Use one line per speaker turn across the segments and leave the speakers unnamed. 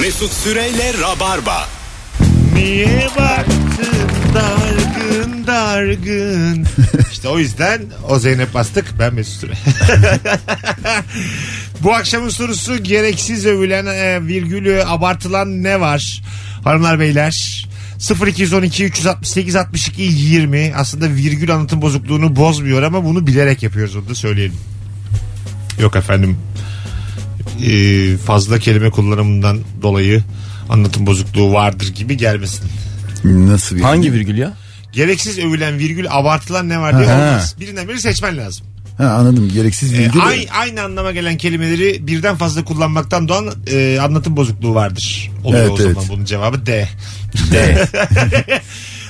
Mesut Süreyle Rabarba.
Niye baktın dargın dargın? işte o yüzden o Zeynep Bastık ben Mesut Süre. Bu akşamın sorusu gereksiz övülen e, virgülü abartılan ne var? Hanımlar beyler 0212 368 62 20 aslında virgül anlatım bozukluğunu bozmuyor ama bunu bilerek yapıyoruz onu da söyleyelim. Yok efendim e, fazla kelime kullanımından dolayı anlatım bozukluğu vardır gibi gelmesin.
Nasıl bir
Hangi virgül ya?
Gereksiz övülen virgül abartılan ne var diye
Ha.
olmaz. Birinden biri seçmen lazım.
Ha, anladım gereksiz
E,
virgül.
ay- aynı anlama gelen kelimeleri birden fazla kullanmaktan doğan e, anlatım bozukluğu vardır. Oluyor
Evet,
o zaman
evet.
bunun cevabı D. D.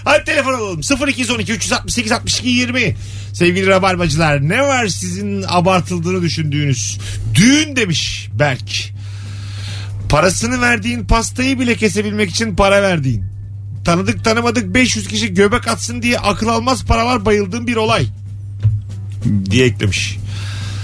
Hadi telefon alalım. 0212 368 62 20. Sevgili rabarbacılar ne var sizin abartıldığını düşündüğünüz? Düğün demiş Berk. Parasını verdiğin pastayı bile kesebilmek için para verdiğin. Tanıdık tanımadık 500 kişi göbek atsın diye akıl almaz paralar bayıldığın bir olay. Diye eklemiş.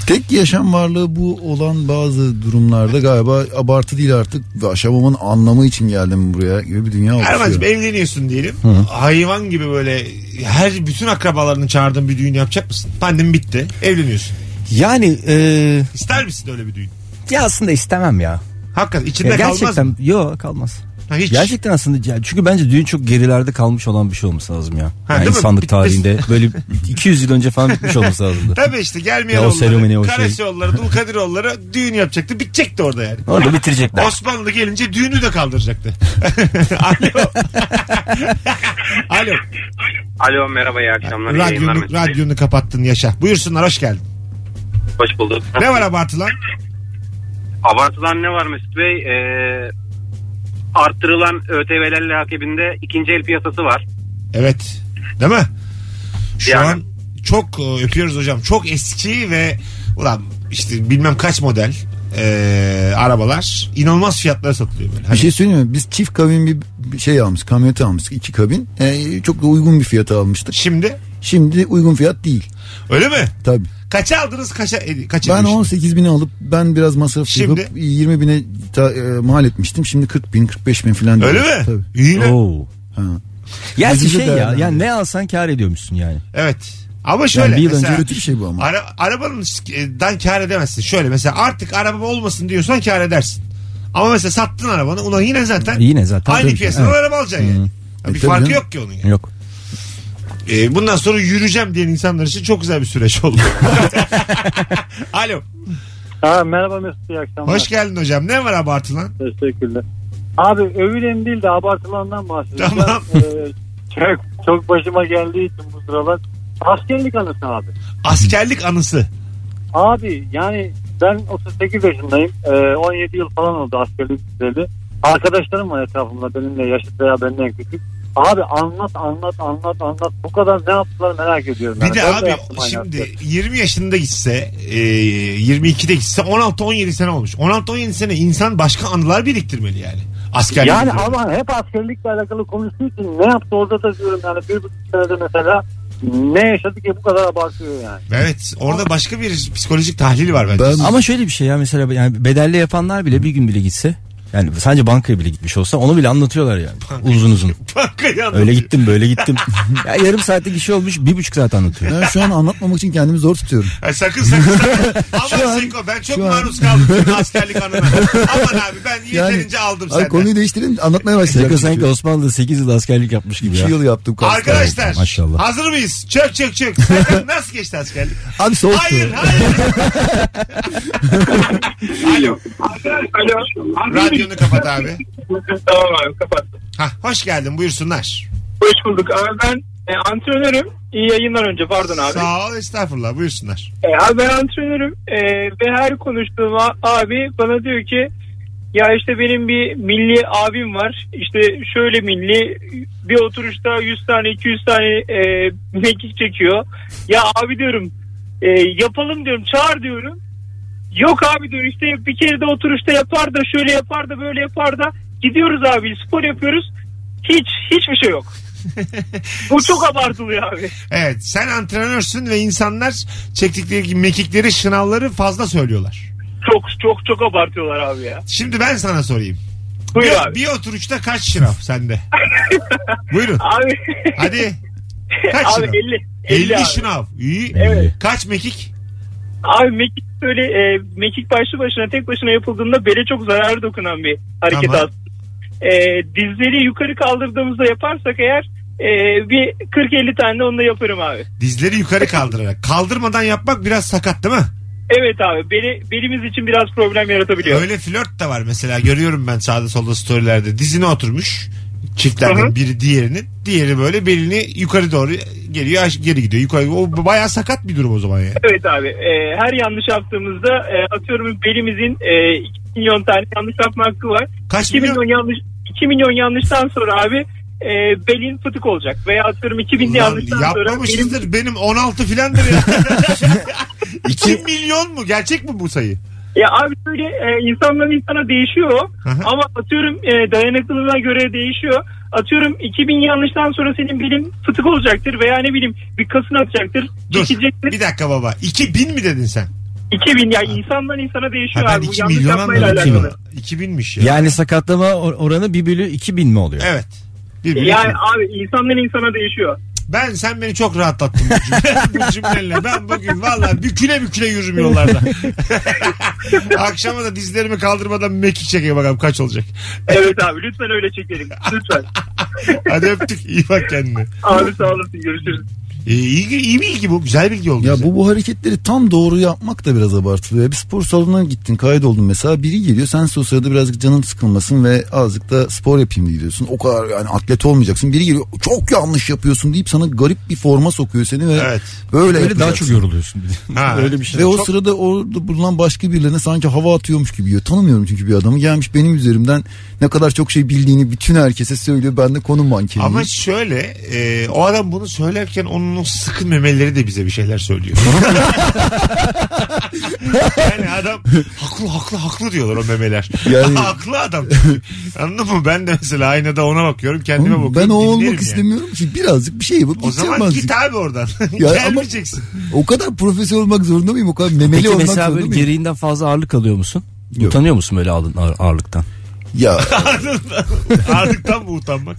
Tek yaşam varlığı bu olan bazı durumlarda galiba abartı değil artık. Yaşamamın anlamı için geldim buraya gibi bir dünya
Erman'cığım
oluşuyor.
evleniyorsun diyelim. Hayvan gibi böyle her bütün akrabalarını çağırdığın bir düğün yapacak mısın? Pandemi bitti. Evleniyorsun.
Yani e,
İster misin öyle bir düğün?
ya aslında istemem ya.
Hakikaten içinde
Ya
kalmaz
gerçekten
mı?
yok kalmaz.
Ha, hiç.
Gerçekten aslında çünkü bence düğün çok gerilerde kalmış olan bir şey olması lazım ya.
Ha,
yani
değil mi?
insanlık
Bitmesi-
tarihinde böyle 200 yıl önce falan bitmiş olması lazımdı.
Tabii işte gelmeyen
Ya o seremoni, o şey.
Karasioğulları, Dulkadiroğulları düğün yapacaktı. Bitecekti orada yani.
Orada bitirecekler.
Osmanlı gelince düğünü de kaldıracaktı. Alo. Alo.
Alo merhaba iyi akşamlar. iyi yayınlar
Radyonu,
Bey.
radyonu kapattın yaşa. Buyursunlar hoş geldin.
Hoş bulduk.
Ne var abartılan?
Abartılan ne var Mesut Bey? Ee, arttırılan ÖTV'lerle akibinde ikinci el piyasası var.
Evet. Değil mi? Şu
Yani.
an çok e, öpüyoruz hocam. Çok eski ve ulan işte bilmem kaç model e, arabalar inanılmaz fiyatlara satılıyor böyle.
Bir
Hani
şey söyleyeyim mi? Biz çift kabin bir bir şey almıştık. Kamyonet almıştık. iki kabin. Ee, çok da uygun bir fiyata almıştık.
Şimdi
Şimdi uygun fiyat değil.
öyle mi?
Tabii.
Kaça aldınız? Kaça e, kaç
Ben
ediyor şimdi?
18 bini alıp ben biraz masraf
Şimdi?
yapıp 20 bine ta, e, mal etmiştim. Şimdi 40 bin 45 bin falan.
Öyle
diyoruz.
mi?
Tabii.
İyi mi?
Oo.
Ha.
Gerçi
Azize
şey ya yani ne alsan kar ediyormuşsun yani.
Evet. Ama şöyle
bir yıl
mesela
önce
Kötü bir şey bu ama.
ara, arabandan kar edemezsin. Şöyle mesela artık araba olmasın diyorsan kar edersin. Ama mesela sattın arabanı ulan yine zaten
Yine zaten
aynı piyasadan
evet.
araba alacaksın yani. Ya
E,
bir farkı
canım.
yok ki onun yani.
Yok.
Ee, bundan sonra yürüyeceğim diyen insanlar için çok güzel bir süreç oldu. Alo.
Ha, merhaba Mesut iyi akşamlar.
Hoş geldin hocam. Ne var abartılan?
Teşekkürler. Abi övülen değil de abartılandan bahsedeceğim.
Tamam.
Ee, çok, çok başıma geldiği için bu sıralar. Askerlik anısı abi.
Askerlik anısı.
Abi yani ben 38 yaşındayım. Ee, 17 yıl falan oldu askerlik süreli. Arkadaşlarım var etrafımda benimle yaşıt veya benden küçük. Abi anlat anlat anlat anlat. Bu kadar ne yaptılar merak ediyorum.
Bir
Yani
de
ben de
abi
yaptım aynı
şimdi
askerlik.
20 yaşında gitse e, 22'de gitse 16-17 sene olmuş. 16-17 sene insan başka anılar biriktirmeli yani. Askerlik.
Yani
üzerine.
ama hep askerlikle alakalı konuştuğu için ne yaptı orada da diyorum yani bir buçuk senede mesela ne yaşadı ki bu kadar abartıyor yani.
Evet orada başka bir psikolojik tahlil var bence.
Ben
Ama şöyle bir şey ya mesela yani bedelli yapanlar bile bir gün bile gitse yani sadece bankaya bile gitmiş olsa onu bile anlatıyorlar yani. Uzun uzun.
Bankayı anlatıyor.
Öyle gittim böyle gittim. ya yarım saatlik işi olmuş bir buçuk saat anlatıyor.
ben şu an anlatmamak için kendimi zor tutuyorum.
Ay sakın sakın. sakın. Aman
an-
Seko ben çok
şu an-
maruz kaldım askerlik anına. Aman abi ben yeterince aldım
Abi
senden.
konuyu değiştirin anlatmaya başlayacağım.
Seko sanki Osmanlı'da 8 yıl askerlik yapmış gibi
2
ya.
yıl yaptım.
Arkadaşlar
Maşallah.
hazır mıyız? Çök çök çök. Nasıl geçti askerlik?
Abi soğuktu.
Hayır hayır. Alo.
Alo.
Radyonu kapat abi.
tamam abi kapattım.
Hah, hoş geldin buyursunlar.
Hoş bulduk. Abi ben e, antrenörüm. İyi yayınlar önce pardon abi.
Sağ ol estağfurullah buyursunlar.
E, abi ben antrenörüm e, ve her konuştuğum abi bana diyor ki ya işte benim bir milli abim var işte şöyle milli bir oturuşta 100 tane 200 tane e, mekik çekiyor. Ya abi diyorum e, yapalım diyorum çağır diyorum. Yok abi diyor işte bir kere de oturuşta yapar da şöyle yapar da böyle yapar da gidiyoruz abi spor yapıyoruz. Hiç hiçbir şey yok. Bu çok abartılıyor abi.
Evet sen antrenörsün ve insanlar çektikleri mekikleri şınavları fazla söylüyorlar.
Çok çok çok abartıyorlar abi ya.
Şimdi ben sana sorayım.
Buyur
bir,
abi.
bir oturuşta kaç şınav sende? Buyurun.
Abi.
Hadi. Kaç
abi
şınav?
50.
50,
50 abi.
şınav. İyi.
Evet.
Kaç mekik?
Abi mekik böyle e, mekik başlı başına tek başına yapıldığında bele çok zararı dokunan bir hareket
Tamam.
aslında. E, dizleri yukarı kaldırdığımızda yaparsak eğer e, bir 40-50 tane de onu da yaparım abi.
Dizleri yukarı kaldırarak. Kaldırmadan yapmak biraz sakat değil mi?
Evet abi beli, belimiz için biraz problem yaratabiliyor.
Öyle flört de var mesela görüyorum ben sağda solda storylerde. Dizine oturmuş çiftlerden
Hı hı.
biri diğerinin. Diğeri böyle belini yukarı doğru geliyor geri gidiyor. Yukarı, o bayağı sakat bir durum o zaman ya.
Evet abi e, her yanlış yaptığımızda e, atıyorum belimizin e, 2 milyon tane yanlış yapma hakkı var.
Kaç
2
milyon?
milyon yanlış 2 milyon yanlıştan sonra abi e, belin fıtık olacak veya atıyorum 2000
Ulan
yanlıştan sonra
yapmamışızdır. Benim 16 filandır ya. 2 milyon mu? Gerçek mi bu sayı?
Ya abi böyle e, insandan insana değişiyor.
Aha.
ama atıyorum e, dayanıklılığına göre değişiyor. Atıyorum 2000 yanlıştan sonra senin belin fıtık olacaktır veya ne bileyim bir kasın atacaktır.
Dur
Çekecektir.
bir dakika baba. 2000 mi dedin sen?
2000 ya insandan insana değişiyor
Ha, ben
abi. Bu
2
yanlış
milyon
yapmayla
anladım.
alakalı.
2000'miş ya.
Yani sakatlama or- oranı 1 bölü 2000 mi oluyor?
Evet. Bir, bir,
Yani
iki.
abi insandan insana değişiyor.
Ben sen beni çok rahatlattın bu, cümle, bu cümleyle. Ben bugün valla büküle büküle yürürüm yollarda. Akşama da dizlerimi kaldırmadan mekik çekeyim bakalım kaç olacak.
Evet abi lütfen öyle çekelim. Lütfen.
Hadi öptük. İyi bak kendine.
abi sağ olasın görüşürüz.
Ee, iyi, iyi bilgi bu. Güzel bilgi oldu.
Ya
bize.
bu bu hareketleri tam doğru yapmak da biraz abartılıyor. Bir spor salonuna gittin kaydoldun mesela biri geliyor sen o sırada birazcık canın sıkılmasın ve azıcık da spor yapayım diye gidiyorsun. O kadar yani atlet olmayacaksın. Biri geliyor çok yanlış yapıyorsun deyip sana garip bir forma sokuyor seni ve
Evet.
böyle
Böyle daha çok yoruluyorsun. bir de.
Ha.
Öyle bir şey.
Ve o sırada orada bulunan başka birilerine sanki hava atıyormuş gibi yiyor. Tanımıyorum çünkü bir adamı gelmiş benim üzerimden ne kadar çok şey bildiğini bütün herkese söylüyor. Ben de konu mankeniyim.
Ama şöyle e, o adam bunu söylerken onun o sıkı memeleri de bize bir şeyler söylüyor. yani adam haklı haklı haklı diyorlar o memeler.
Yani-
haklı adam. Anladın mı? Ben de mesela aynada ona bakıyorum kendime
Oğlum,
bakıyorum.
ben o olmak
yani.
istemiyorum ki birazcık bir şey yapıp
O zaman
azıcık.
git abi oradan.
Ya ama-
Gelmeyeceksin.
O kadar profesyonel olmak zorunda mıyım? O kadar memeli
Peki
olmak
mesela
zorunda mıyım?
gereğinden fazla ağırlık alıyor musun?
Yok.
Utanıyor musun böyle ağırlıktan?
Ya
Ağırlıktan mı utanmak?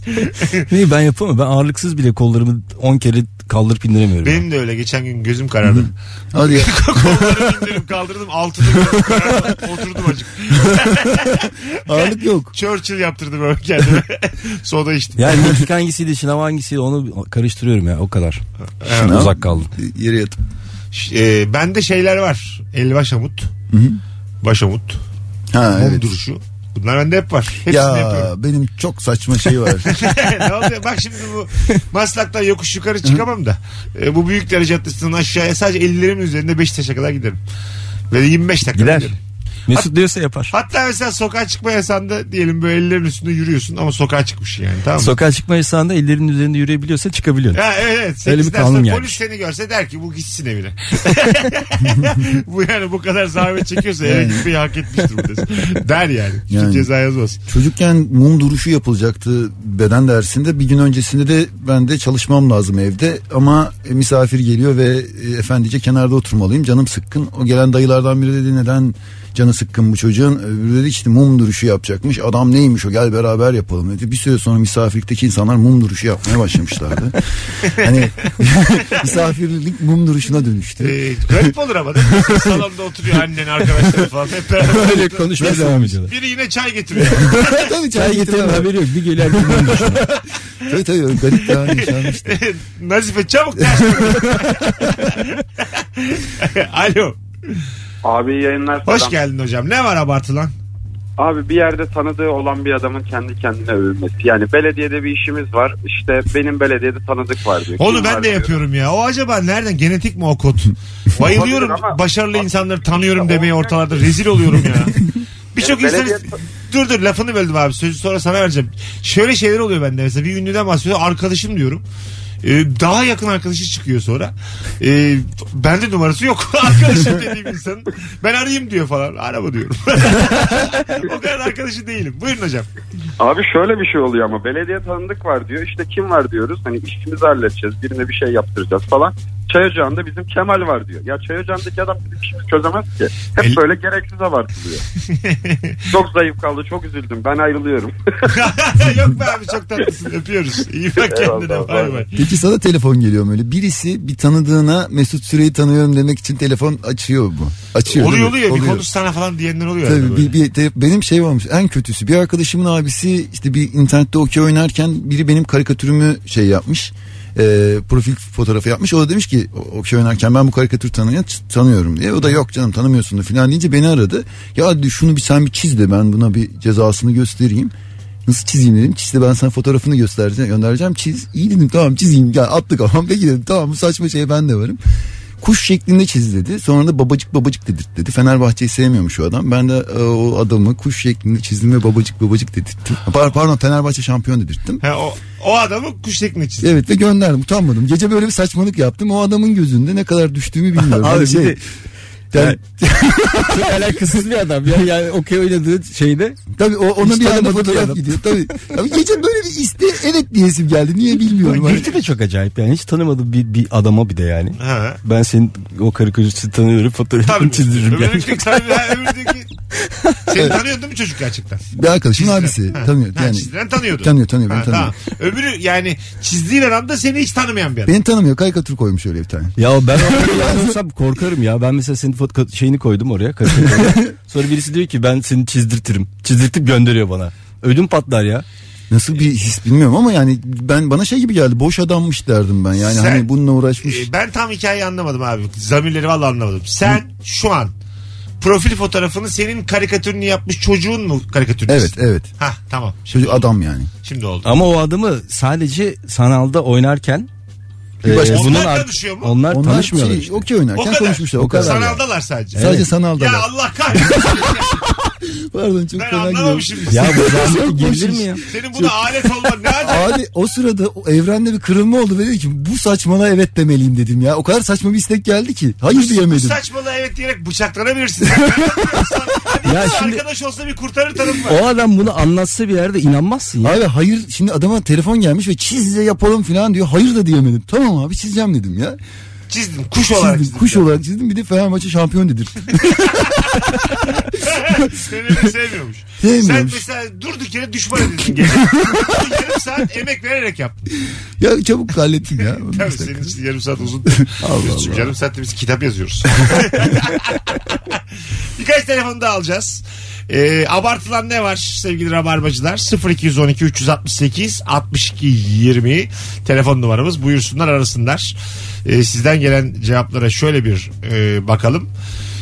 Niye ben yapamam. Ben ağırlıksız bile kollarımı 10 kere kaldırıp indiremiyorum.
Benim de öyle. Geçen gün gözüm karardı.
hadi ya.
Kollarımı indirip kaldırdım. Altıda gözüm karardı. Oturdum acık.
Ağırlık yok.
Churchill yaptırdım öyle kendime. Soda içtim.
Yani mekik hangisiydi şınav hangisiydi onu karıştırıyorum ya o kadar.
Şınav.
Uzak kaldım.
Yere yatıp.
E, bende şeyler var. El başamut. Başamut.
Ha
Mum
evet.
duruşu. Bunlar bende hep var. Hepsini yapıyorum.
Ya benim çok saçma şey var.
ne oluyor? Bak şimdi bu Maslak'tan yokuş yukarı çıkamam da. E, bu büyük derece caddesinden aşağıya sadece ellerimin üzerinde Beşiktaş'a kadar giderim. Ve 25 dakika
Gider.
giderim.
Mesut diyorsa yapar.
Hatta mesela sokağa çıkma yasağında diyelim böyle ellerin üstünde yürüyorsun ama sokağa çıkmışsın yani tamam mı?
Sokağa çıkma yasağında ellerinin üzerinde yürüyebiliyorsa çıkabiliyorsun.
Ha, evet evet.
Öyle bir
Sekizden
kanun
sonra
gelmiş.
Polis seni görse der ki bu gitsin evine. bu yani bu kadar zahmet çekiyorsa eve gitmeyi hak etmiştir bu desin. Der yani. Şu
Yani.
ceza yazmaz.
Çocukken mum duruşu yapılacaktı beden dersinde. Bir gün öncesinde de ben de çalışmam lazım evde. Ama e, misafir geliyor ve e, efendice kenarda oturmalıyım. Canım sıkkın. O gelen dayılardan biri dedi neden canı sıkkın bu çocuğun. Öbürü dedi işte mum duruşu yapacakmış. Adam neymiş o gel beraber yapalım dedi. Bir süre sonra misafirlikteki insanlar mum duruşu yapmaya başlamışlardı. hani misafirlik mum duruşuna dönüştü.
Ee, garip olur ama değil mi? Salonda oturuyor annen arkadaşları falan. Hep beraber.
Öyle konuşmaya devam ediyorlar.
Biri yine çay getiriyor.
tabii
Çay getiren
getiren
haberi yok. Bir gelen kimden düşüyor.
Tabii tabii garip bir an yaşanmıştı.
Nazife çabuk ders. Alo.
Abi iyi yayınlar.
Hoş
selam.
geldin hocam. Ne var abartılan?
Abi bir yerde tanıdığı olan bir adamın kendi kendine övülmesi. Yani belediyede bir işimiz var. İşte benim belediyede tanıdık var diyor.
Onu
Kim
ben
var
de
diyor.
yapıyorum ya. O acaba nereden? Genetik mi o kod? Bayılıyorum
ama-
başarılı insanları tanıyorum demeye ortalarda. Rezil oluyorum ya. Birçok
Yani
insan...
belediye-
Dur dur lafını böldüm abi. Sözü sonra sana vereceğim. Şöyle şeyler oluyor bende mesela. Bir ünlüden bahsediyor. Arkadaşım diyorum. Ee, daha yakın arkadaşı çıkıyor sonra. Ee, bende numarası yok. Arkadaşım dediğim insanın. Ben arayayım diyor falan. Arama diyorum. o kadar arkadaşı değilim. Buyurun hocam.
Abi şöyle bir şey oluyor ama belediye tanıdık var diyor. İşte kim var diyoruz. Hani işimizi halledeceğiz. Birine bir şey yaptıracağız falan. Çay ocağında bizim Kemal var diyor. Ya çay ocağındaki adam bizim işimizi çözemez ki. Hep
El-
böyle gereksiz abartılıyor. çok zayıf kaldı çok üzüldüm ben ayrılıyorum.
Yok be abi çok tatlısın öpüyoruz. İyi bak kendine bay
bay.
Peki sana telefon geliyor mu öyle? Birisi bir tanıdığına Mesut Süreyi tanıyorum demek için telefon açıyor mu? Açıyor.
Oluyor oluyor bir konuşsana falan diyenler oluyor.
Tabii bir, bir, te- benim şey olmuş en kötüsü bir arkadaşımın abisi işte bir internette okey oynarken biri benim karikatürümü şey yapmış e, profil fotoğrafı yapmış o da demiş ki "O- okey oynarken ben bu karikatür tanıyor, tanıyorum diye o da yok canım tanımıyorsun da filan deyince beni aradı ya dedi, şunu bir sen bir çiz de ben buna bir cezasını göstereyim Nasıl çizeyim dedim. İşte ben sana fotoğrafını göstereceğim, göndereceğim. Çiz. İyi dedim tamam çizeyim. Gel attı kafam. Peki dedim tamam bu saçma şeye ben de varım. Kuş şeklinde çiz dedi. Sonra da babacık babacık dedirtti dedi. Fenerbahçe'yi sevmiyormuş o adam. Ben de e, o adamı kuş şeklinde çizdim ve babacık babacık dedirttim. Par- Pardon Fenerbahçe şampiyon dedirttim.
Ha, o, o adamı kuş şeklinde çizdi.
Evet ve gönderdim utanmadım. Gece böyle bir saçmalık yaptım. O adamın gözünde ne kadar düştüğümü bilmiyorum.
Abi bir
şey,
de-
yani,
Çok alakasız bir adam ya. Yani okey oynadığı şeyde.
tabii o, ona bir anda fotoğraf gidiyor. Tabii. Abi gece böyle bir iste evet diyesim geldi. Niye bilmiyorum.
Görüntü de çok acayip yani. Hiç tanımadığım bir, bir adama bir de yani.
Ha.
Ben senin o karikatüristini tanıyorum fotoğrafını
Tabii.
çizdiririm yani.
Öbüründeki, tabii, ha, öbüründeki... Seni tanıyor değil mi çocuk gerçekten?
Bir
Çizdiren.
abisi.
Ha.
Tanıyor.
Ha,
Yani,
çizdiren tanıyordu.
Tanıyor tanıyor beni
Ha,
tanıyor.
tamam. Öbürü yani çizdiğin adam da seni hiç tanımayan bir adam.
Beni tanımıyor. Karikatür koymuş öyle bir tane.
Ya ben korkarım ya. Ben mesela senin şeyini koydum oraya. Sonra birisi diyor ki ben seni çizdirtirim. Çizdirtip gönderiyor bana. Ödüm patlar ya.
Nasıl bir his bilmiyorum ama yani ben bana şey gibi geldi. Boş adammış derdim ben. Yani
Sen-
hani bununla uğraşmış.
Ee, ben tam hikayeyi anlamadım abi. Zamirleri vallahi anlamadım. Sen şu an profil fotoğrafını senin karikatürünü yapmış çocuğun mu karikatürünü?
evet evet.
Ha tamam. Şimdi,
Çocuk adam yani.
şimdi oldu.
Ama o adamı sadece sanalda oynarken
Bir başka-
e,
Onlar
ar-
tanışıyor mu?
Onlar,
Onlar
tanışmıyorlar
şey,
işte.
okey oynarken konuşmuşlar. O kadar.
Sanaldalar sadece.
Sadece sanaldalar.
Ya Allah kahretsin.
Pardon çok
ben
fena gidiyorum.
Ya bu zahmete girilir mi ya?
Senin buna alet olman ne acayip.
Abi o sırada o evrende bir kırılma oldu ve dedim ki bu saçmalığa evet demeliyim dedim ya. O kadar saçma bir istek geldi ki. Hayır
Bu
diyemedim.
saçmalığı evet diyerek bıçaklanabilirsin. Hadi
Ya şimdi-
arkadaş olsa bir kurtarır tarafı var.
O adam bunu anlatsa bir yerde inanmazsın ya.
Abi hayır şimdi adama telefon gelmiş ve çiz yapalım falan diyor. Hayır da diyemedim. Tamam abi çizeceğim dedim ya.
Çizdin kuş olarak
Çizdim, kuş olarak çizdim bir de Fenerbahçe şampiyon dedir.
Seni öyle sevmiyormuş. Sen
Sevmiyormuş.
mesela durduk yere düşman edildin. Bunu yarım saat emek vererek yaptın.
ya çabuk hallettim ya.
Tabii senin için yarım saat uzun.
Allah Allah.
yarım saatte biz kitap yazıyoruz. Birkaç telefonu da alacağız. Ee, abartılan ne var sevgili rabarbacılar? 0212 368 62 20 telefon numaramız. Buyursunlar arasınlar. Ee, sizden gelen cevaplara şöyle bir e, bakalım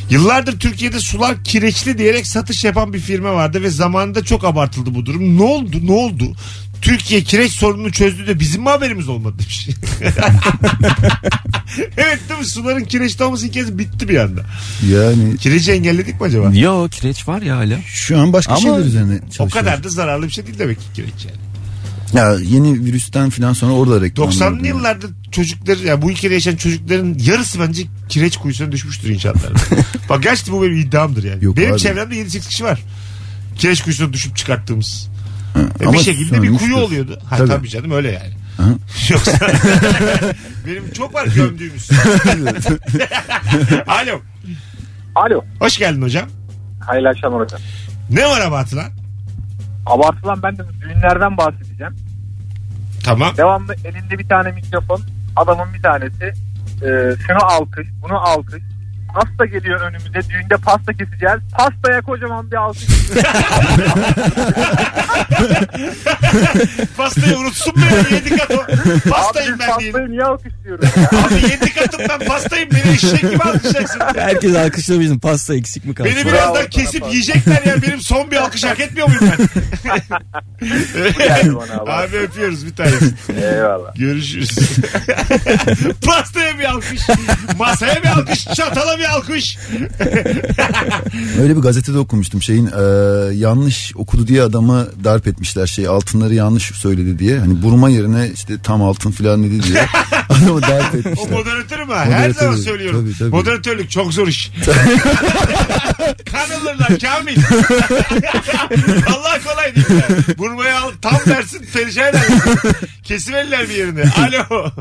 Yıllardır Türkiye'de sular kireçli diyerek satış yapan bir firma vardı ve zamanında çok abartıldı bu durum. Ne oldu? Ne oldu? Türkiye kireç sorununu çözdü de bizim mi haberimiz olmadı demiş. evet değil mi? Suların kireçli olması hikayesi bitti bir anda.
Yani
Kireci engelledik mi acaba?
Yo kireç var ya hala.
şu an başka
Ama
şeyler üzerine
O
çalışıyoruz.
kadar da zararlı bir şey değil demek ki kireç yani.
Ya yeni virüsten falan sonra orada reklam.
90'lı
gördüm.
yıllarda çocuklar ya bu ülkede yaşayan çocukların yarısı bence kireç kuyusuna düşmüştür inşaatlarda. Bak gerçekten bu benim iddiamdır yani.
Yok
benim
abi.
çevremde 7-8 kişi var. Kireç kuyusuna düşüp çıkarttığımız.
Ha,
E bir şekilde bir kuyu oluyordu. Ha tabii.
Tabii.
canım öyle yani. Yoksa benim çok var gömdüğümüz. Alo.
Alo.
Hoş geldin hocam.
Hayırlı akşamlar hocam.
Ne var abartılan?
Abartılan ben de düğünlerden bahsedeceğim.
Tamam.
Devamlı elinde bir tane mikrofon. Adamın bir tanesi e, şunu alkış, bunu alkış. Pasta geliyor önümüze. Düğünde pasta keseceğiz. Pastaya kocaman bir alkış.
Pastayı unutsun beni yedi kat o.
Abi
Pastayım
biz
ben diyelim.
pastayı niye alkışlıyoruz? ya?
Abi yedi katım ben pastayım beni eşek gibi alkışlayacaksın.
Herkes alkışlıyor bizim pasta eksik mi kaldı?
Beni birazdan
sana
kesip
pasta.
yiyecekler ya. Benim son bir alkış hak etmiyor muyum ben?
geldi bana abi.
Abi öpüyoruz bir tane.
Eyvallah.
Görüşürüz. Pastaya bir alkış. Masaya bir alkış. Çatala bir alkış.
Öyle bir gazetede okumuştum şeyin e, yanlış okudu diye adamı darp etmişler şey altınları yanlış söyledi diye. Hani burma yerine işte tam altın falan dedi diye. Adamı
O
etmişler.
moderatörüm ha. Her
Moderatörü,
zaman söylüyorum.
tabii, tabii.
Moderatörlük çok zor iş. kan alırlar Kamil. Allah kolay değil. ya. Burmayı al tam dersin perişan edersin. Kesiverirler bir yerini. Alo.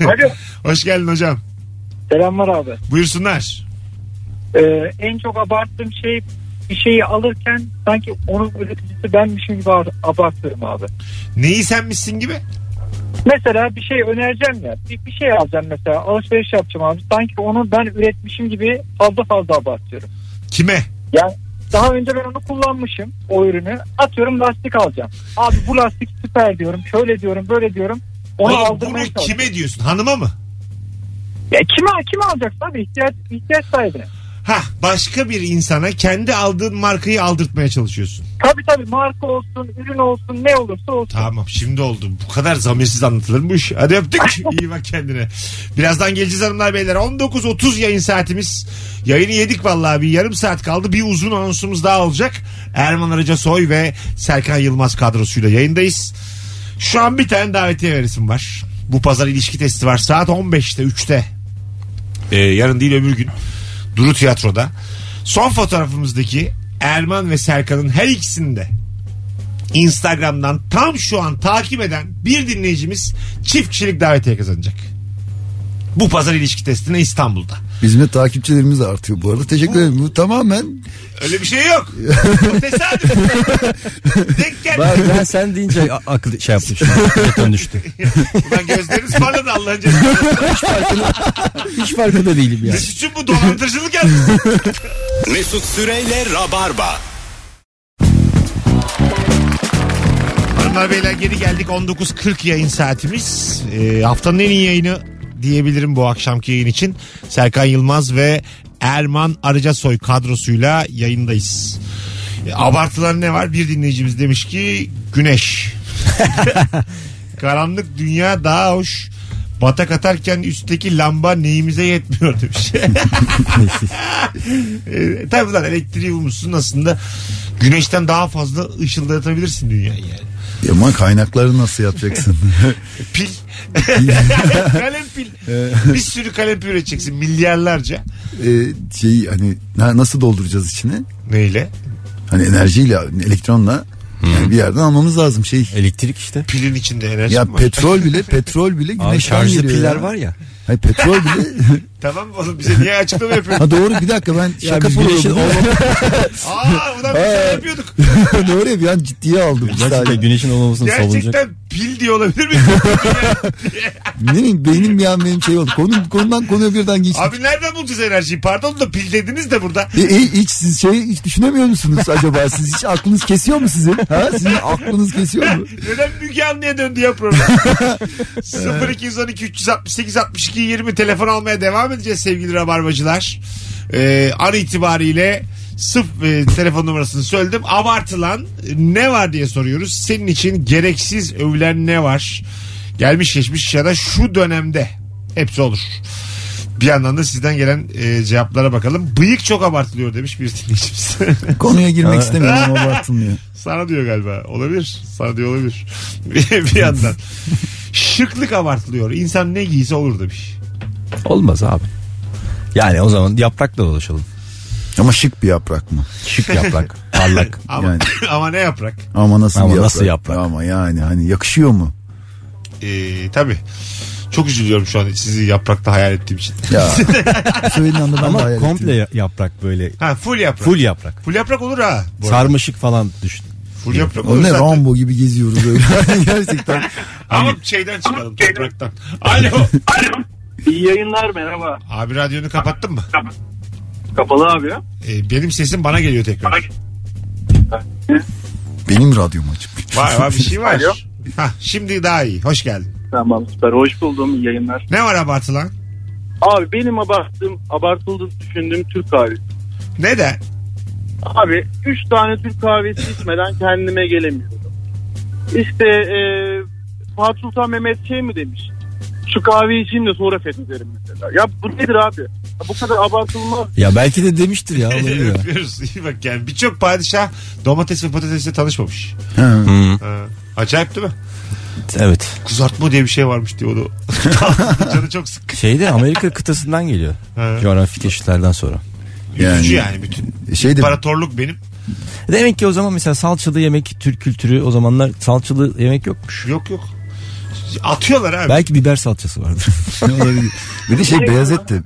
Alo.
Hoş geldin hocam.
Selamlar abi.
Buyursunlar.
Ee, en çok abarttığım şey bir şeyi alırken sanki onun üreticisi benmişim gibi ab- abartıyorum abi.
Neyi senmişsin gibi?
Mesela bir şey önereceğim ya. Bir, bir şey alacağım mesela. Alışveriş yapacağım abi. Sanki onu ben üretmişim gibi fazla fazla abartıyorum.
Kime?
Yani daha önce ben onu kullanmışım o ürünü. Atıyorum lastik alacağım. Abi bu lastik süper diyorum. Şöyle diyorum böyle diyorum. Onu
Oğlum, bunu kime diyorsun? Hanıma mı?
Ya kime, kime alacaksın abi? İhtiyaç, ihtiyaç sahibine.
Ha başka bir insana kendi aldığın markayı aldırtmaya çalışıyorsun.
Tabii tabii marka olsun, ürün olsun, ne olursa olsun.
Tamam şimdi oldu. Bu kadar zamirsiz anlatılır mı bu iş? Hadi öptük. İyi bak kendine. Birazdan geleceğiz hanımlar beyler. 19.30 yayın saatimiz. Yayını yedik vallahi bir yarım saat kaldı. Bir uzun anonsumuz daha olacak. Erman Arıca Soy ve Serkan Yılmaz kadrosuyla yayındayız. Şu an bir tane davetiye veresim var. Bu pazar ilişki testi var. Saat 15'te 3'te. Ee, yarın değil öbür gün. Duru Tiyatro'da. Son fotoğrafımızdaki Erman ve Serkan'ın her ikisinde Instagram'dan tam şu an takip eden bir dinleyicimiz çift kişilik davetiye kazanacak. Bu pazar ilişki testine İstanbul'da.
Bizim de takipçilerimiz artıyor bu arada. Teşekkür ederim. Bu tamamen
Öyle bir şey yok. O Tesadüf. Denk geldi.
Ben, ben sen deyince a- akıl şey yaptım şimdi. Jeton düştü.
Ulan gözleriniz parladı Allah'ın cezası.
Hiç farkında değilim ya.
Ne suçun bu dolandırıcılık yalnız.
Mesut Süreyle Rabarba.
Hanımlar beyler geri geldik 19.40 yayın saatimiz. Ee, haftanın en iyi yayını diyebilirim bu akşamki yayın için. Serkan Yılmaz ve Erman Arıcasoy kadrosuyla yayındayız. Abartılar ne var? Bir dinleyicimiz demiş ki güneş. Karanlık dünya daha hoş. Batak atarken üstteki lamba neyimize yetmiyor demiş. e, tabii lan elektriği bulmuşsun aslında güneşten daha fazla ışıldatabilirsin dünyayı yani.
Ama kaynakları nasıl yapacaksın?
Pil. kalem pil. bir sürü kalem pil üreteceksin milyarlarca.
Ee, şey hani na- nasıl dolduracağız içine?
Neyle?
Hani enerjiyle, elektronla yani bir yerden almamız lazım şey.
Elektrik işte.
Pilin içinde enerji
Ya
mi var?
petrol bile petrol bile
Abi
güneşten
şarjlı
geliyor
piller
ya.
var ya.
Hayır petrol bile
tamam oğlum bize niye açıklama yapıyorsun?
Ha doğru bir dakika ben
Ya
şaka
biz güneşin
yapıyorum.
Aa ulan biz ne yapıyorduk?
doğru ya bir an ciddiye aldım.
Gerçekten güneşin olmamasını savunacak.
Gerçekten pil diye olabilir mi?
Ne bileyim beynim bir an benim şey oldu. Konu, konudan konuya birden geçtim.
Abi nereden bulacağız enerjiyi? Pardon da pil dediniz de burada.
E, e, hiç siz şey hiç düşünemiyor musunuz acaba? Siz hiç aklınız kesiyor mu sizin? Ha? Sizin aklınız kesiyor mu?
Neden Müge Anlı'ya döndü ya program? 0212 368 62 20 telefon almaya devam edeceğiz sevgili rabarbacılar. Ee, an itibariyle sıf e, telefon numarasını söyledim. Abartılan ne var diye soruyoruz. Senin için gereksiz övülen ne var? Gelmiş geçmiş ya da şu dönemde hepsi olur. Bir yandan da sizden gelen e, cevaplara bakalım. Bıyık çok abartılıyor demiş bir dinleyicimiz.
Konuya girmek istemiyorum abartılmıyor.
Sana diyor galiba. Olabilir. Sana diyor olabilir. bir yandan. Şıklık abartılıyor. İnsan ne giyse olur demiş.
Olmaz abi. Yani o zaman yaprakla dolaşalım.
Ama şık bir yaprak mı?
Şık yaprak. Parlak.
Ama,
Yani.
ama ne yaprak?
Ama nasıl
Ama
bir yaprak?
nasıl yaprak?
Ama yani hani yakışıyor mu?
Ee, tabii. Çok üzülüyorum şu an sizi yaprakta hayal ettiğim için.
Ya söylediğin anda ben de
Ama
hayal
komple
ettim.
ya- yaprak böyle.
Ha full yaprak.
Full yaprak.
Full yaprak olur ha.
Sarmaşık falan düşün.
Full yaprak
O ne
zaten.
Rambo gibi geziyoruz öyle. Gerçekten.
Ama şeyden çıkalım topraktan. Alo.
İyi yayınlar merhaba.
Abi radyonu kapattın mı?
Kapalı abi ya.
Ee, benim sesim bana geliyor tekrar.
Benim radyom açık.
Var var bir şey var.
Alo.
Ha, şimdi daha iyi. Hoş geldin.
Tamam süper hoş buldum iyi yayınlar.
Ne var abartılan?
Abi benim abarttığım, abartıldığını düşündüğüm Türk kahvesi.
Neden?
Abi 3 tane Türk kahvesi içmeden kendime gelemiyorum. İşte e, Fatih Sultan Mehmet şey mi demiş? Şu kahveyi içeyim de sonra fethederim mesela. Ya bu nedir abi?
Bu kadar abartılmaz.
Ya belki de demiştir ya olabilir ya.
Öpüyoruz. İyi bak yani birçok padişah domates ve patatesle tanışmamış.
Ha.
Ha. Acayip değil mi?
Evet.
Kızartma diye bir şey varmış diyor o da. Canı çok sık.
Şeyde Amerika kıtasından geliyor.
Ha.
Coğrafi keşiflerden sonra.
Üzücü
Yani-
yani bütün.
Şey de
İmparatorluk benim.
Demek ki o zaman mesela salçalı yemek Türk kültürü o zamanlar salçalı yemek yokmuş.
Yok yok. Atıyorlar abi.
Belki biber salçası vardır.
olabilir. Bir de şey beyaz et de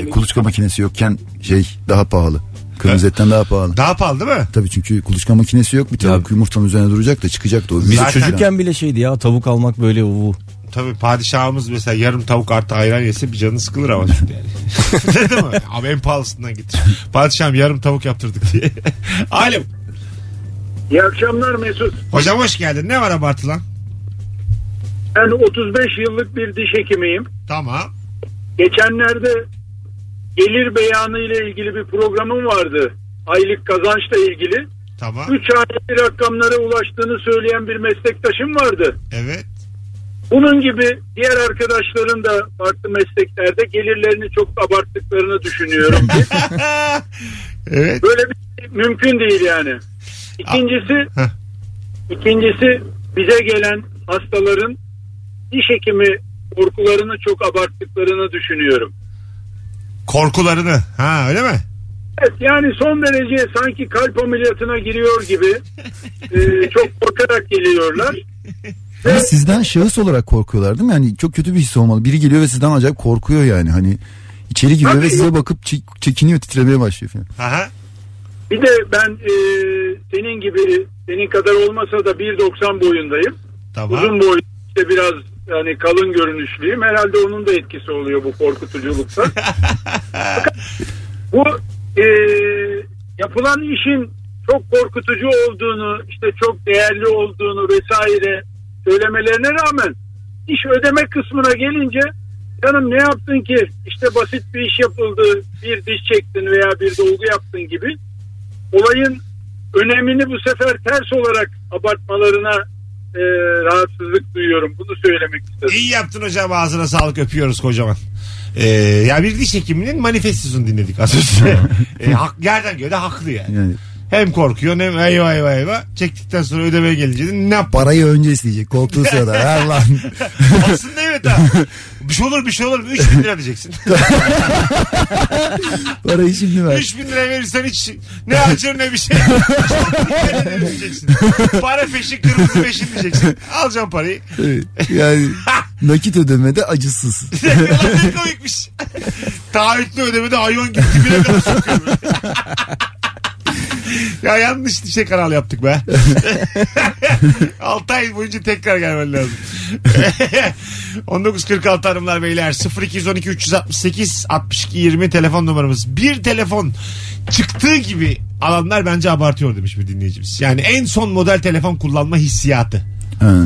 e, kuluçka makinesi yokken şey daha pahalı. Kırmızı etten daha pahalı.
Daha pahalı değil mi?
Tabii çünkü kuluçka makinesi yok. Bir tavuk yumurtanın üzerine duracak da çıkacak da o.
Biz
Zaten-
çocukken bile şeydi ya tavuk almak böyle uvu.
Tabii padişahımız mesela yarım tavuk artı ayran yese bir canı sıkılır ama şimdi yani. Değil mi? Abi en pahalısından getir. Padişahım yarım tavuk yaptırdık diye. Alo.
İyi akşamlar Mesut.
Hocam hoş geldin. Ne var abartılan?
Ben 35 yıllık bir diş hekimiyim.
Tamam.
Geçenlerde gelir beyanı ile ilgili bir programım vardı. Aylık kazançla ilgili.
Tamam.
3 haneli rakamlara ulaştığını söyleyen bir meslektaşım vardı.
Evet.
Bunun gibi diğer arkadaşların da farklı mesleklerde gelirlerini çok abarttıklarını düşünüyorum.
evet.
Böyle bir şey mümkün değil yani. İkincisi ikincisi bize gelen hastaların diş hekimi korkularını çok abarttıklarını düşünüyorum.
Korkularını. Ha öyle mi?
Evet yani son derece sanki kalp ameliyatına giriyor gibi e, çok korkarak geliyorlar.
Ama sizden şahıs olarak korkuyorlar değil mi? Yani çok kötü bir his olmalı. Biri geliyor ve sizden acayip korkuyor yani. Hani içeri giriyor
Tabii.
ve size bakıp çek- çekiniyor titremeye başlıyor falan.
Aha.
Bir de ben e, senin gibi senin kadar olmasa da 1.90 boyundayım.
Tamam.
Uzun boylu işte biraz yani kalın görünüşlüyüm. Herhalde onun da etkisi oluyor bu korkutuculukta. Bu e, yapılan işin çok korkutucu olduğunu, işte çok değerli olduğunu vesaire söylemelerine rağmen iş ödeme kısmına gelince canım ne yaptın ki işte basit bir iş yapıldı bir diş çektin veya bir dolgu yaptın gibi olayın önemini bu sefer ters olarak abartmalarına e, rahatsızlık duyuyorum. Bunu söylemek istedim.
İyi yaptın hocam ağzına sağlık öpüyoruz kocaman. Ee, ya bir diş hekiminin manifestosunu dinledik az önce. ee, hak, yerden göre de haklı yani.
Yani
Hem korkuyor hem eyvah eyvah eyvah. Çektikten sonra ödemeye gelince de ne yap?
parayı önce isteyecek korktuğu sırada. Ver lan.
Aslında evet ha. Bir şey olur bir şey olur. 3 bin lira diyeceksin.
Parayı şimdi ver.
3 bin lira verirsen hiç ne acır ne bir şey. Çok iyi diyeceksin. Para peşin kırmızı peşin diyeceksin. Alacağım parayı.
Evet. Yani nakit ödemede acısız.
Ne komikmiş. Taahhütlü ödemede hayvan gibi dibine kadar sokuyor. Ya yanlış şey kanal yaptık be. 6 ay boyunca tekrar gelmen lazım. 1946 hanımlar beyler 0212 368 62 20 telefon numaramız. Bir telefon çıktığı gibi alanlar bence abartıyor demiş bir dinleyicimiz. Yani en son model telefon kullanma hissiyatı.
Ha.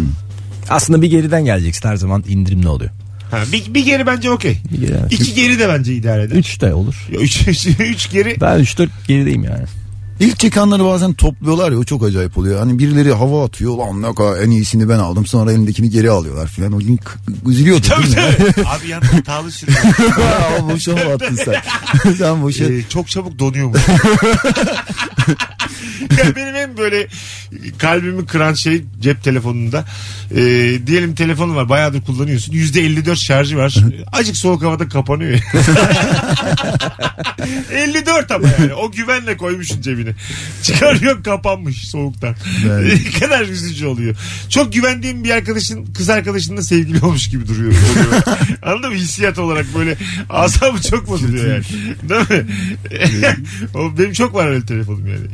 Aslında bir geriden geleceksin her zaman indirimli oluyor.
Ha, bir, bir geri bence okey.
Bir geri, evet.
İki geri de bence idare eder.
Üç de olur.
Ya Üç, üç, üç geri.
Ben 3-4 gerideyim yani.
İlk çıkanları bazen topluyorlar ya o çok acayip oluyor. Hani birileri hava atıyor lan ne kadar en iyisini ben aldım sonra elindekini geri alıyorlar filan. O gün üzülüyordu
Tabii
değil mi?
Abi yan hatalı sürüyor.
Aa, boşa mı attın sen? sen boşa.
Ee, çok çabuk donuyormuş. ya benim en böyle kalbimi kıran şey cep telefonunda. Ee, diyelim telefonun var bayağıdır kullanıyorsun. %54 şarjı var. Acık soğuk havada kapanıyor. 54 ama yani. O güvenle koymuşsun cebine. Çıkarıyor kapanmış soğuktan.
Evet.
ne kadar üzücü oluyor. Çok güvendiğim bir arkadaşın kız arkadaşınla sevgili olmuş gibi duruyor. oluyor. Anladın mı? Hissiyat olarak böyle asabı çok bozuluyor yani. Değil mi? o benim çok var öyle telefonum yani.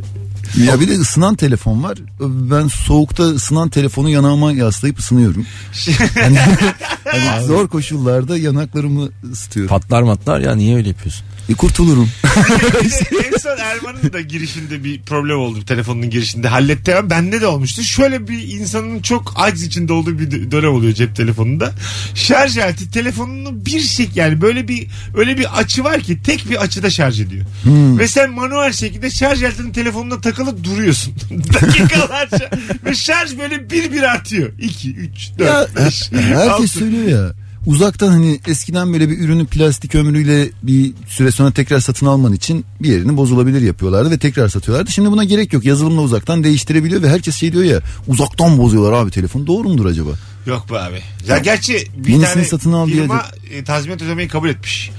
Ya bir de ısınan telefon var. Ben soğukta ısınan telefonu yanağıma yaslayıp ısınıyorum. Hani, hani zor koşullarda yanaklarımı ısıtıyorum.
Patlar matlar ya niye öyle yapıyorsun?
E, kurtulurum.
en son Erman'ın da girişinde bir problem oldu telefonunun girişinde halletti hemen bende de olmuştu. Şöyle bir insanın çok aciz içinde olduğu bir dö- dönem oluyor cep telefonunda. Şarj aleti telefonunu bir şey yani böyle bir öyle bir açı var ki tek bir açıda şarj ediyor. Ve sen manuel şekilde şarj aletinin telefonuna takılıp duruyorsun. Dakikalarca ve şarj böyle bir bir artıyor. 2, 3,
Ya,
4, 5,
herkes söylüyor ya. Uzaktan hani eskiden böyle bir ürünü plastik ömrüyle bir süre sonra tekrar satın alman için bir yerini bozulabilir yapıyorlardı ve tekrar satıyorlardı. Şimdi buna gerek yok. Yazılımla uzaktan değiştirebiliyor ve herkes şey diyor ya uzaktan bozuyorlar abi telefon. Doğru mudur acaba?
Yok be abi. Ya gerçi bir
Yenisini
tane
satın al diye
firma e, tazminat ödemeyi kabul etmiş.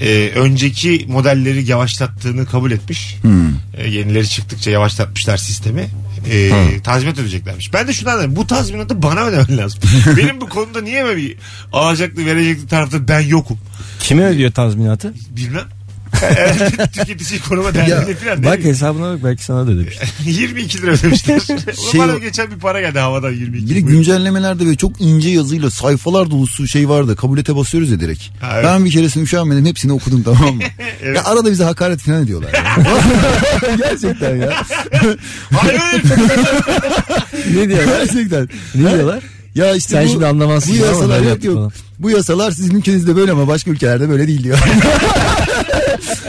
E, önceki modelleri yavaşlattığını kabul etmiş.
Hmm.
E, yenileri çıktıkça yavaşlatmışlar sistemi. E, tazminat ödeyeceklermiş. Ben de şunu anladım. Bu tazminatı bana ödemen lazım. Benim bu konuda niye mi bir alacaklı verecekli tarafta ben yokum?
Kime ödüyor tazminatı?
Bilmem. Tüketici koruma derneğine falan.
Bak
Bak
hesabına bak belki sana da ödemiş.
22 lira ödemişler.
Şey
bana
o-
geçen bir para geldi havadan 22
Bir de güncellemelerde böyle çok ince yazıyla sayfalar dolusu şey vardı. Kabul ete basıyoruz ya direkt.
Ha, evet.
Ben bir keresinde üşenmedim hepsini okudum tamam mı?
Evet.
Ya arada bize hakaret falan ediyorlar. ya. Gerçekten ya.
Hayır.
ne diyorlar?
Gerçekten.
ne diyorlar?
Ya işte
Sen
bu,
şimdi anlamazsın
Bu
ama
yasalar
böyle
yok
yaptı
yok.
falan.
Bu yasalar sizin ülkenizde böyle ama başka ülkelerde böyle değil diyor.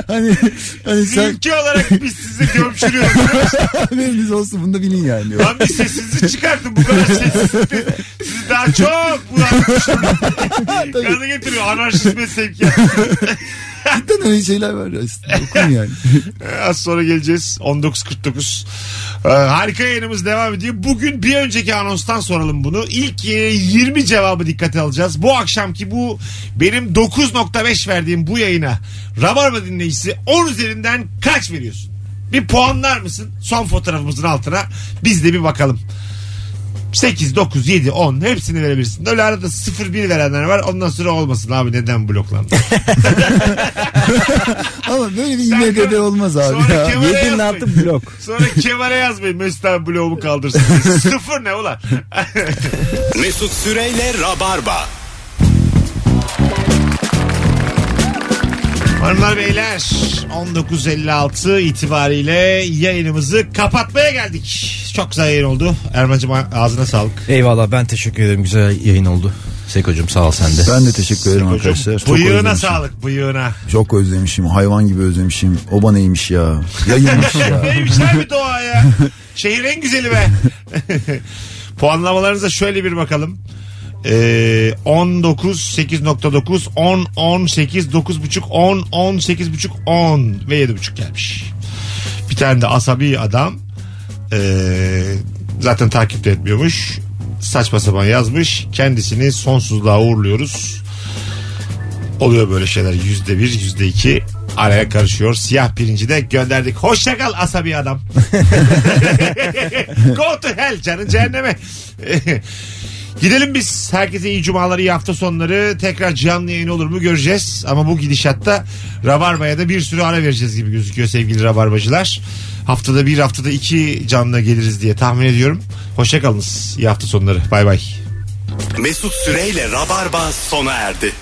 Hani hani
Siz
sen
ülke olarak biz sizi gömçürüyoruz.
haberiniz olsun bunu da bilin yani diyor.
Lan bir sesinizi çıkartın bu kadar sessiz. Siz daha çok bulanmışsınız. Gaza getiriyor anarşizme sevkiyat.
Cidden öyle şeyler var işte. Okun yani.
Az sonra geleceğiz. 19.49. Ee, harika yayınımız devam ediyor. Bugün bir önceki anonstan soralım bunu. İlk e, 20 cevabı dikkate alacağız. Bu akşamki bu benim 9.5 verdiğim bu yayına Rabarba dinleyicisi 10 üzerinden kaç veriyorsun? Bir puanlar mısın? Son fotoğrafımızın altına biz de bir bakalım. 8, 9, 7, 10 hepsini verebilirsin. Öyle arada 0, 1 verenler var. Ondan sonra olmasın abi neden bloklandı?
Ama böyle bir
Sen
IMDB
gör-
olmaz abi
Sonra
ya.
Kemal'e
Yedin ne
yazmayın.
blok.
Sonra Kemal'e yazmayın Mesut abi bloğumu kaldırsın. Sıfır ne ulan?
Mesut Süreyle Rabarba.
Hanımlar beyler 19.56 itibariyle yayınımızı kapatmaya geldik. Çok güzel yayın oldu. Erman'cığım ağzına sağlık.
Eyvallah ben teşekkür ederim. Güzel yayın oldu. Seko'cum sağ ol sen de.
Ben de teşekkür ederim arkadaşlar. Çok
Bıyığına
özlemişim.
sağlık bıyığına.
Çok özlemişim. Hayvan gibi özlemişim. Oba neymiş ya. Yayınmış ya.
Neymiş abi doğa ya. Şehir en güzeli be. Puanlamalarınıza şöyle bir bakalım. Ee, 19 8.9 10 10 8 9.5 10 10 8.5 10 ve 7.5 gelmiş. Bir tane de asabi adam ee, zaten takip de etmiyormuş. Saçma sapan yazmış. Kendisini sonsuzluğa uğurluyoruz. Oluyor böyle şeyler. Yüzde bir, yüzde iki araya karışıyor. Siyah pirinci de gönderdik. Hoşça kal asabi adam. Go to hell canın cehenneme. Gidelim biz. Herkese iyi cumalar, iyi hafta sonları. Tekrar canlı yayın olur mu göreceğiz. Ama bu gidişatta Rabarba'ya da bir sürü ara vereceğiz gibi gözüküyor sevgili Rabarbacılar. Haftada bir, haftada iki canlı geliriz diye tahmin ediyorum. Hoşçakalınız. İyi hafta sonları. Bay bay.
Mesut Süreyle Rabarba sona erdi.